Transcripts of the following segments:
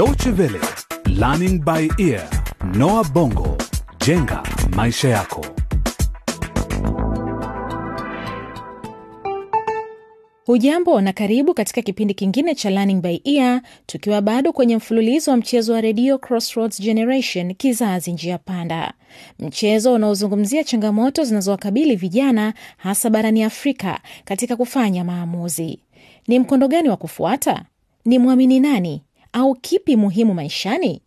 Deutsche Welle, Learning by Ear, Noah Bongo, jenga maisha yako. Hujambo na karibu katika kipindi kingine cha Learning by Ear, tukiwa bado kwenye mfululizo wa mchezo wa redio Crossroads Generation, kizazi njia panda, mchezo unaozungumzia changamoto zinazowakabili vijana hasa barani Afrika katika kufanya maamuzi. Ni mkondo gani wa kufuata? Ni mwamini nani au kipi muhimu maishani?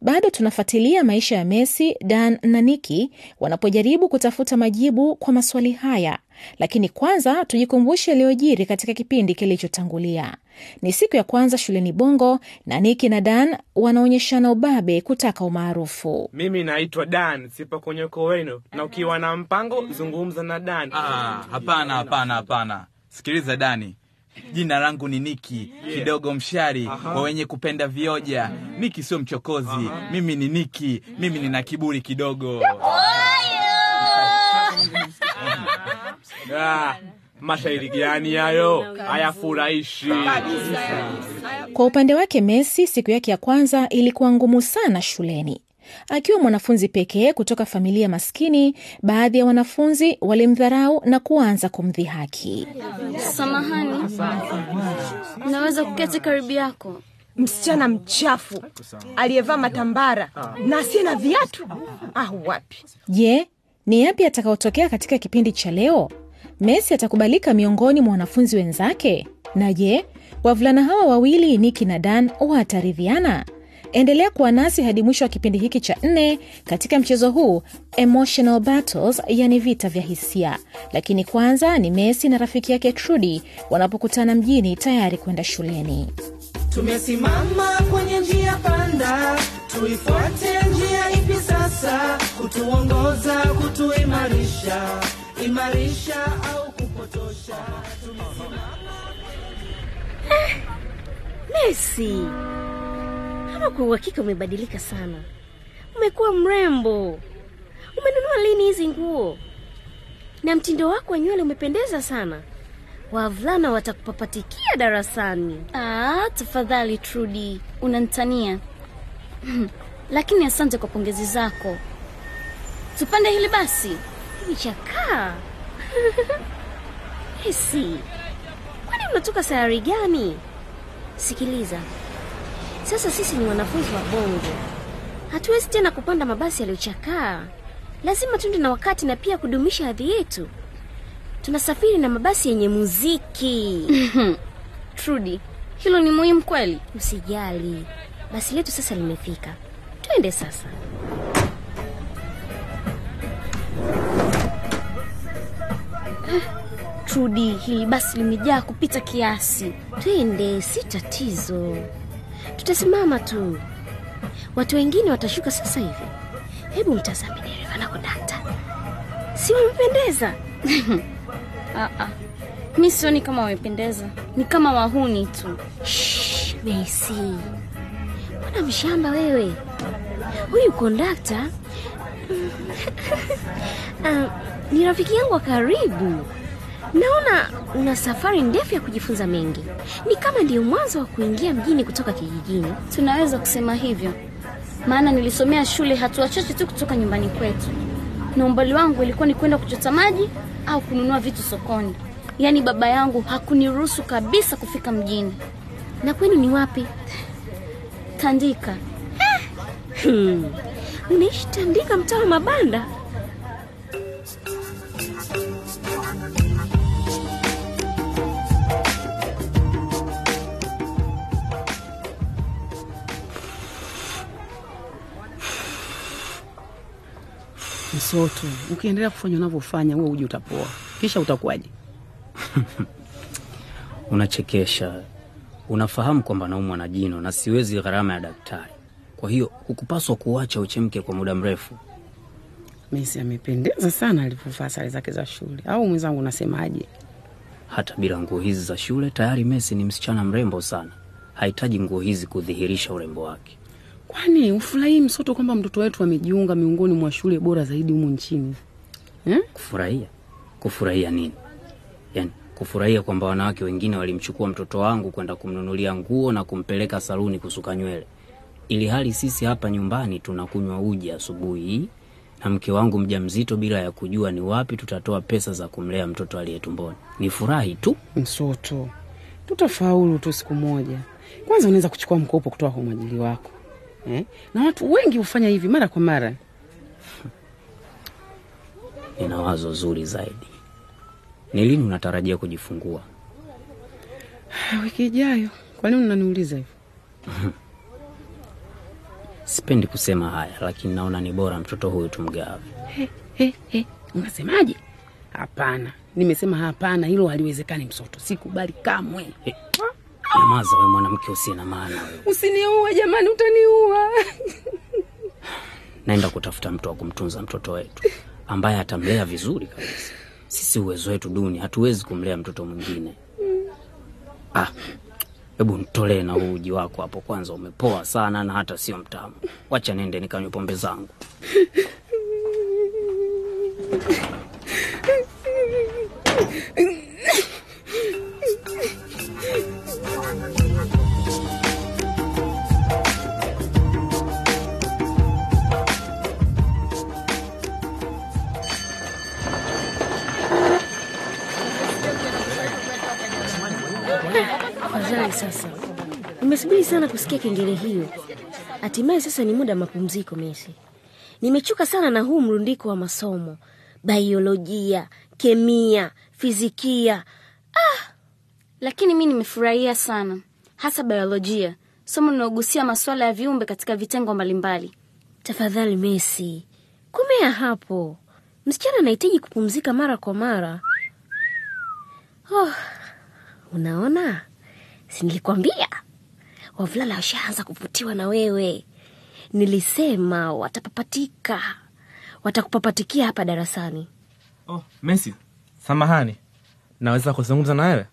Bado tunafuatilia maisha ya Messi, Dan na Niki wanapojaribu kutafuta majibu kwa maswali haya, lakini kwanza tujikumbushe yaliyojiri katika kipindi kilichotangulia. Ni siku ya kwanza shuleni Bongo na Niki na Dan wanaonyeshana ubabe kutaka umaarufu. Mimi naitwa Dan, sipo kwenye ukoo wenu, na ukiwa na mpango zungumza na Dan. Ah, hapana hapana hapana. Sikiliza Dani, jina langu ni Niki kidogo mshari kwa wenye kupenda vioja. Niki sio mchokozi, mimi ni Niki, mimi nina kiburi kidogo. Ah, mashairi gani hayo? Hayafurahishi. Kwa upande wake Messi, siku yake ya kwanza ilikuwa ngumu sana shuleni. Akiwa mwanafunzi pekee kutoka familia maskini, baadhi ya wanafunzi walimdharau na kuanza kumdhihaki. Samahani, naweza kuketi karibu yako? msichana mchafu aliyevaa matambara na asiye na viatu. Ah, wapi! Je, ni yapi atakaotokea katika kipindi cha leo? Messi atakubalika miongoni mwa wanafunzi wenzake? Na je, wavulana hawa wawili Niki na Dan wataridhiana? Endelea kuwa nasi hadi mwisho wa kipindi hiki cha nne katika mchezo huu Emotional Battles, yani vita vya hisia. Lakini kwanza ni Messi na rafiki yake Trudy wanapokutana mjini tayari kwenda shuleni. Tumesimama kwenye njia panda, tuifuate njia ipi sasa? Kutuongoza, kutuimarisha, imarisha au kupotosha? Messi, ama kwa uhakika umebadilika sana, umekuwa mrembo. Umenunua lini hizi nguo? Na mtindo wako wa nywele umependeza sana. Wavulana watakupapatikia darasani. Ah, tafadhali Trudy, unanitania. Lakini asante kwa pongezi zako. Tupande hili basi. Imechakaa. hesi. kwani unatoka sayari gani? Sikiliza, sasa sisi ni wanafunzi wa Bongo, hatuwezi tena kupanda mabasi yaliyochakaa. Lazima tuende na wakati na pia kudumisha hadhi yetu. Tunasafiri na mabasi yenye muziki. Trudy, hilo ni muhimu kweli? Usijali, basi letu sasa limefika. Twende sasa. Trudy, hili basi limejaa kupita kiasi. Twende, si tatizo, tutasimama tu. Watu wengine watashuka sasa hivi. Hebu mtazame dereva na kondakta, si wamependeza? Ah, ah. Mi sioni kama wamependeza, ni kama wahuni tu. Besi, mbona mshamba wewe? Huyu kondakta Ah, ni rafiki yangu wa karibu. Naona una safari ndefu ya kujifunza mengi, ni kama ndiyo mwanzo wa kuingia mjini kutoka kijijini. Tunaweza kusema hivyo, maana nilisomea shule hatua chache tu kutoka nyumbani kwetu, na umbali wangu ilikuwa ni kwenda kuchota maji au kununua vitu sokoni. Yaani baba yangu hakuniruhusu kabisa kufika mjini. Na kwenu ni wapi? Tandika, Hmm. Unaishi Tandika, mtaa wa mabanda? Msoto, ukiendelea kufanya unavyofanya huo uji utapoa, kisha utakuwaje? Unachekesha. Unafahamu kwamba naumwa na jino na siwezi gharama ya daktari, kwa hiyo hukupaswa kuacha uchemke kwa muda mrefu. Messi amependeza sana alivyovaa sare zake za shule, au mwenzangu unasemaje? Hata bila nguo hizi za shule, tayari Messi ni msichana mrembo sana. Hahitaji nguo hizi kudhihirisha urembo wake. Kwani ufurahii Msoto kwamba mtoto wetu amejiunga miongoni mwa shule bora zaidi humu nchini eh? Kufurahia? Kufurahia nini? Yani kufurahia kwamba wanawake wengine walimchukua mtoto wangu kwenda kumnunulia nguo na kumpeleka saluni kusuka nywele. ili hali sisi hapa nyumbani tunakunywa uji asubuhi na mke wangu mjamzito bila ya kujua ni wapi tutatoa pesa za kumlea mtoto aliye tumboni. Ni furahi tu. Msoto, tutafaulu tu siku moja. Kwanza unaweza kuchukua mkopo kutoka kwa mwajili wako eh? na watu wengi hufanya hivi mara kwa mara. Nina wazo zuri zaidi. Ni lini unatarajia kujifungua? Wiki ijayo. Kwa nini unaniuliza hivyo? Sipendi kusema haya, lakini naona ni bora mtoto huyu tumgawe. He, he, he. Unasemaje? Hapana, nimesema hapana, hilo haliwezekani Msoto, sikubali kamwe. Nyamaza we mwanamke usiye na maana usiniua Usiniue jamani, utaniua. Naenda kutafuta mtu wa kumtunza mtoto wetu ambaye atamlea vizuri kabisa. Sisi uwezo wetu duni, hatuwezi kumlea mtoto mwingine. Ah, hebu nitolee na huu uji wako hapo kwanza, umepoa sana na hata sio mtamu. Wacha nende nikanywe pombe zangu. Afadhali sasa. Nimesubiri sana kusikia kengele hiyo. Hatimaye sasa ni muda wa mapumziko Messi. nimechuka sana na huu mrundiko wa masomo. baiolojia, kemia, fizikia. Lakini mi nimefurahia sana, hasa biolojia, somo linaogusia masuala ya viumbe katika vitengo mbalimbali. Tafadhali Messi, komea hapo. Msichana anahitaji kupumzika mara kwa mara. Oh, unaona, si nilikwambia wavulana washaanza kuvutiwa na wewe. Nilisema watapapatika, watakupapatikia hapa darasani. Oh, Messi, samahani, naweza kuzungumza na wewe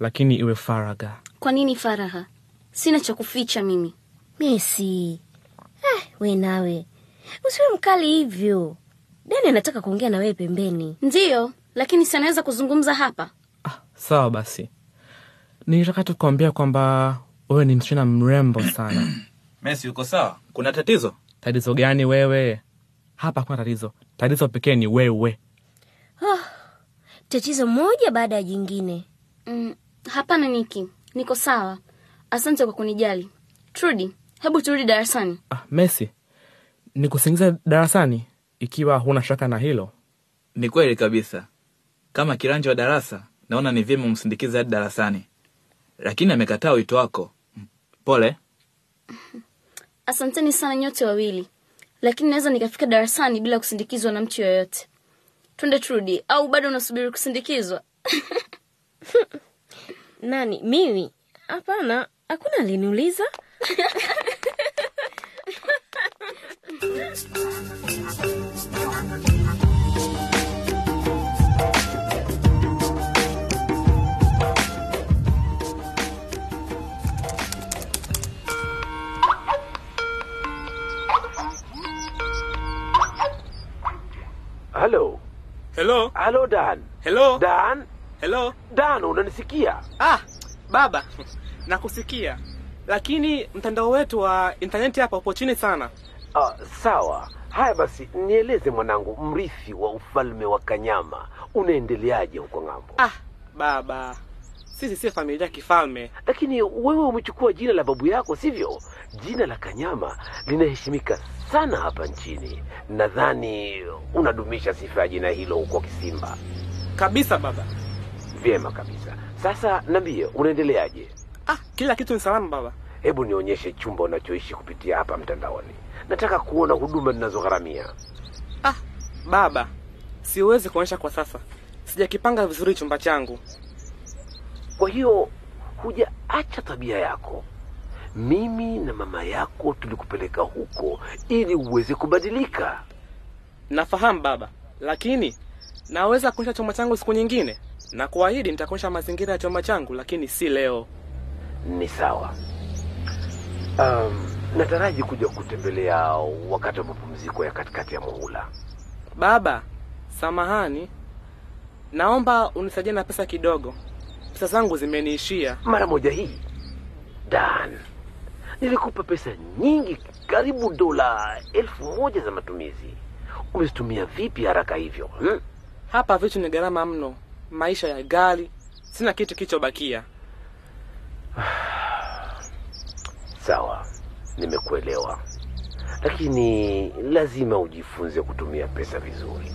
lakini iwe faraga. Kwa nini faraha? Sina cha kuficha mimi. mesi eh, we nawe usiwe mkali hivyo. Dani anataka kuongea na wewe pembeni. Ndiyo, lakini si anaweza kuzungumza hapa. Sawa basi, nilitaka tu kuambia kwamba wewe ni msichana mrembo sana. Messi, uko sawa? Kuna tatizo? Tatizo gani wewe? Hapa hakuna tatizo, tatizo pekee ni wewe. Oh, tatizo moja baada ya jingine. Mm, hapana Niki, niko sawa. Asante kwa kunijali. Trudi, hebu turudi darasani. Ah, Messi, nikusingiza darasani ikiwa huna shaka na hilo. Ni kweli kabisa. Kama kiranja wa darasa, naona ni vyema umsindikize hadi darasani, lakini amekataa wito wako. Pole. Asanteni sana nyote wawili, lakini naweza nikafika darasani bila kusindikizwa na mtu yoyote. Twende Trudi, au bado unasubiri kusindikizwa? Nani? Mimi? Hapana, hakuna aliniuliza. Halo, Hello, Hello Dan. hello, Dan, hello. Dan, unanisikia? Ah, baba, nakusikia, lakini mtandao wetu wa intaneti hapa upo chini sana. Ah, sawa. Haya basi, nieleze mwanangu, mrithi wa ufalme wa Kanyama, unaendeleaje huko ng'ambo? Ah, baba, sisi sio familia ya kifalme. Lakini wewe umechukua jina la babu yako, sivyo? Jina la Kanyama linaheshimika sana hapa nchini. Nadhani unadumisha sifa ya jina hilo huko Kisimba. Kabisa baba. Vyema kabisa. Sasa nambie, unaendeleaje? Ah, kila kitu ni salama baba. Hebu nionyeshe chumba unachoishi kupitia hapa mtandaoni. Nataka kuona huduma ninazogharamia. Ah, baba, siwezi kuonyesha kwa sasa, sijakipanga vizuri chumba changu. Kwa hiyo hujaacha tabia yako. Mimi na mama yako tulikupeleka huko ili uweze kubadilika. Nafahamu baba, lakini naweza kuonyesha chumba changu siku nyingine, na kuahidi nitakuonyesha mazingira ya chumba changu, lakini si leo. Ni sawa. Um, nataraji kuja kutembelea wakati wa mapumziko ya katikati ya muhula. Baba, samahani, naomba unisaidie na pesa kidogo. Pesa zangu zimeniishia. Mara moja hii, Dan, Nilikupa pesa nyingi, karibu dola elfu moja za matumizi. Umezitumia vipi haraka hivyo hmm? Hapa vitu ni gharama mno, maisha ya gari, sina kitu kilichobakia. Sawa, nimekuelewa, lakini lazima ujifunze kutumia pesa vizuri.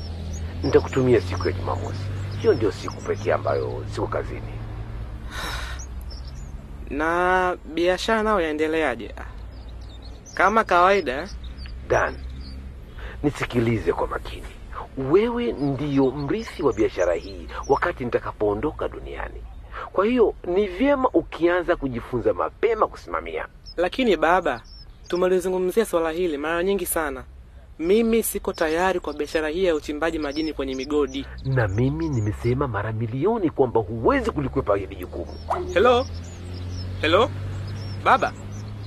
Nitakutumia siku ya Jumamosi. Hiyo ndio siku pekee ambayo siko kazini. Na biashara nao yaendeleaje? Kama kawaida? Dan, nisikilize kwa makini. Wewe ndiyo mrithi wa biashara hii wakati nitakapoondoka duniani. Kwa hiyo ni vyema ukianza kujifunza mapema kusimamia. Lakini baba, tumelizungumzia swala hili mara nyingi sana. Mimi siko tayari kwa biashara hii ya uchimbaji majini kwenye migodi. Na mimi nimesema mara milioni kwamba huwezi kulikwepa hili jukumu. Hello? Hello? Baba,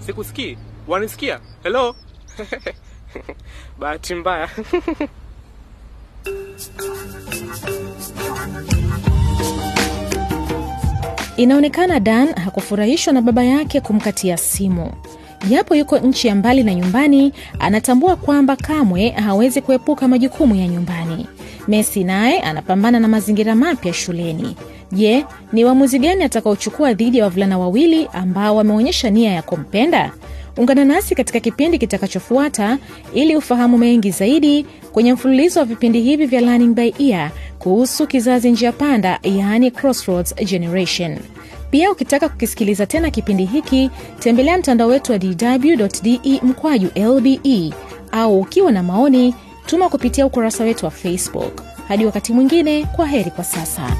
sikusikii. Wanisikia? Hello? Bahati mbaya. Inaonekana Dan hakufurahishwa na baba yake kumkatia simu. Japo yuko nchi ya mbali na nyumbani, anatambua kwamba kamwe hawezi kuepuka majukumu ya nyumbani. Messi naye anapambana na mazingira mapya shuleni. Je, ni uamuzi gani atakaochukua dhidi ya wavulana wawili ambao wameonyesha nia ya kumpenda? Ungana nasi katika kipindi kitakachofuata ili ufahamu mengi zaidi kwenye mfululizo wa vipindi hivi vya Learning by Ear kuhusu kizazi njia panda, yaani Crossroads Generation. Pia ukitaka kukisikiliza tena kipindi hiki, tembelea mtandao wetu wa dw.de mkwaju lbe, au ukiwa na maoni, tuma kupitia ukurasa wetu wa Facebook. Hadi wakati mwingine, kwa heri kwa sasa.